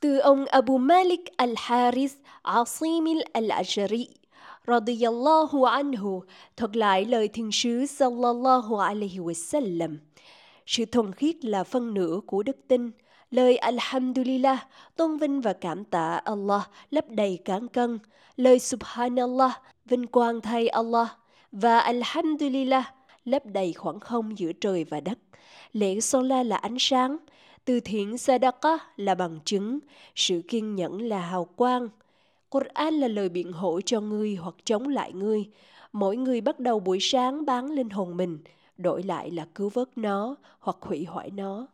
Từ ông Abu Malik al-Haris Asim al-Ajari radiyallahu anhu thuật lại lời thiên sứ sallallahu alaihi wasallam. Sự thuần khiết là phân nửa của đức tin. Lời Alhamdulillah, tôn vinh và cảm tạ Allah lấp đầy cán cân. Lời Subhanallah, vinh quang thay Allah. Và Alhamdulillah, lấp đầy khoảng không giữa trời và đất. Lễ Sola là ánh sáng, từ thiện Sadaqah là bằng chứng, sự kiên nhẫn là hào quang. Quran là lời biện hộ cho ngươi hoặc chống lại ngươi. Mỗi người bắt đầu buổi sáng bán linh hồn mình, đổi lại là cứu vớt nó hoặc hủy hoại nó.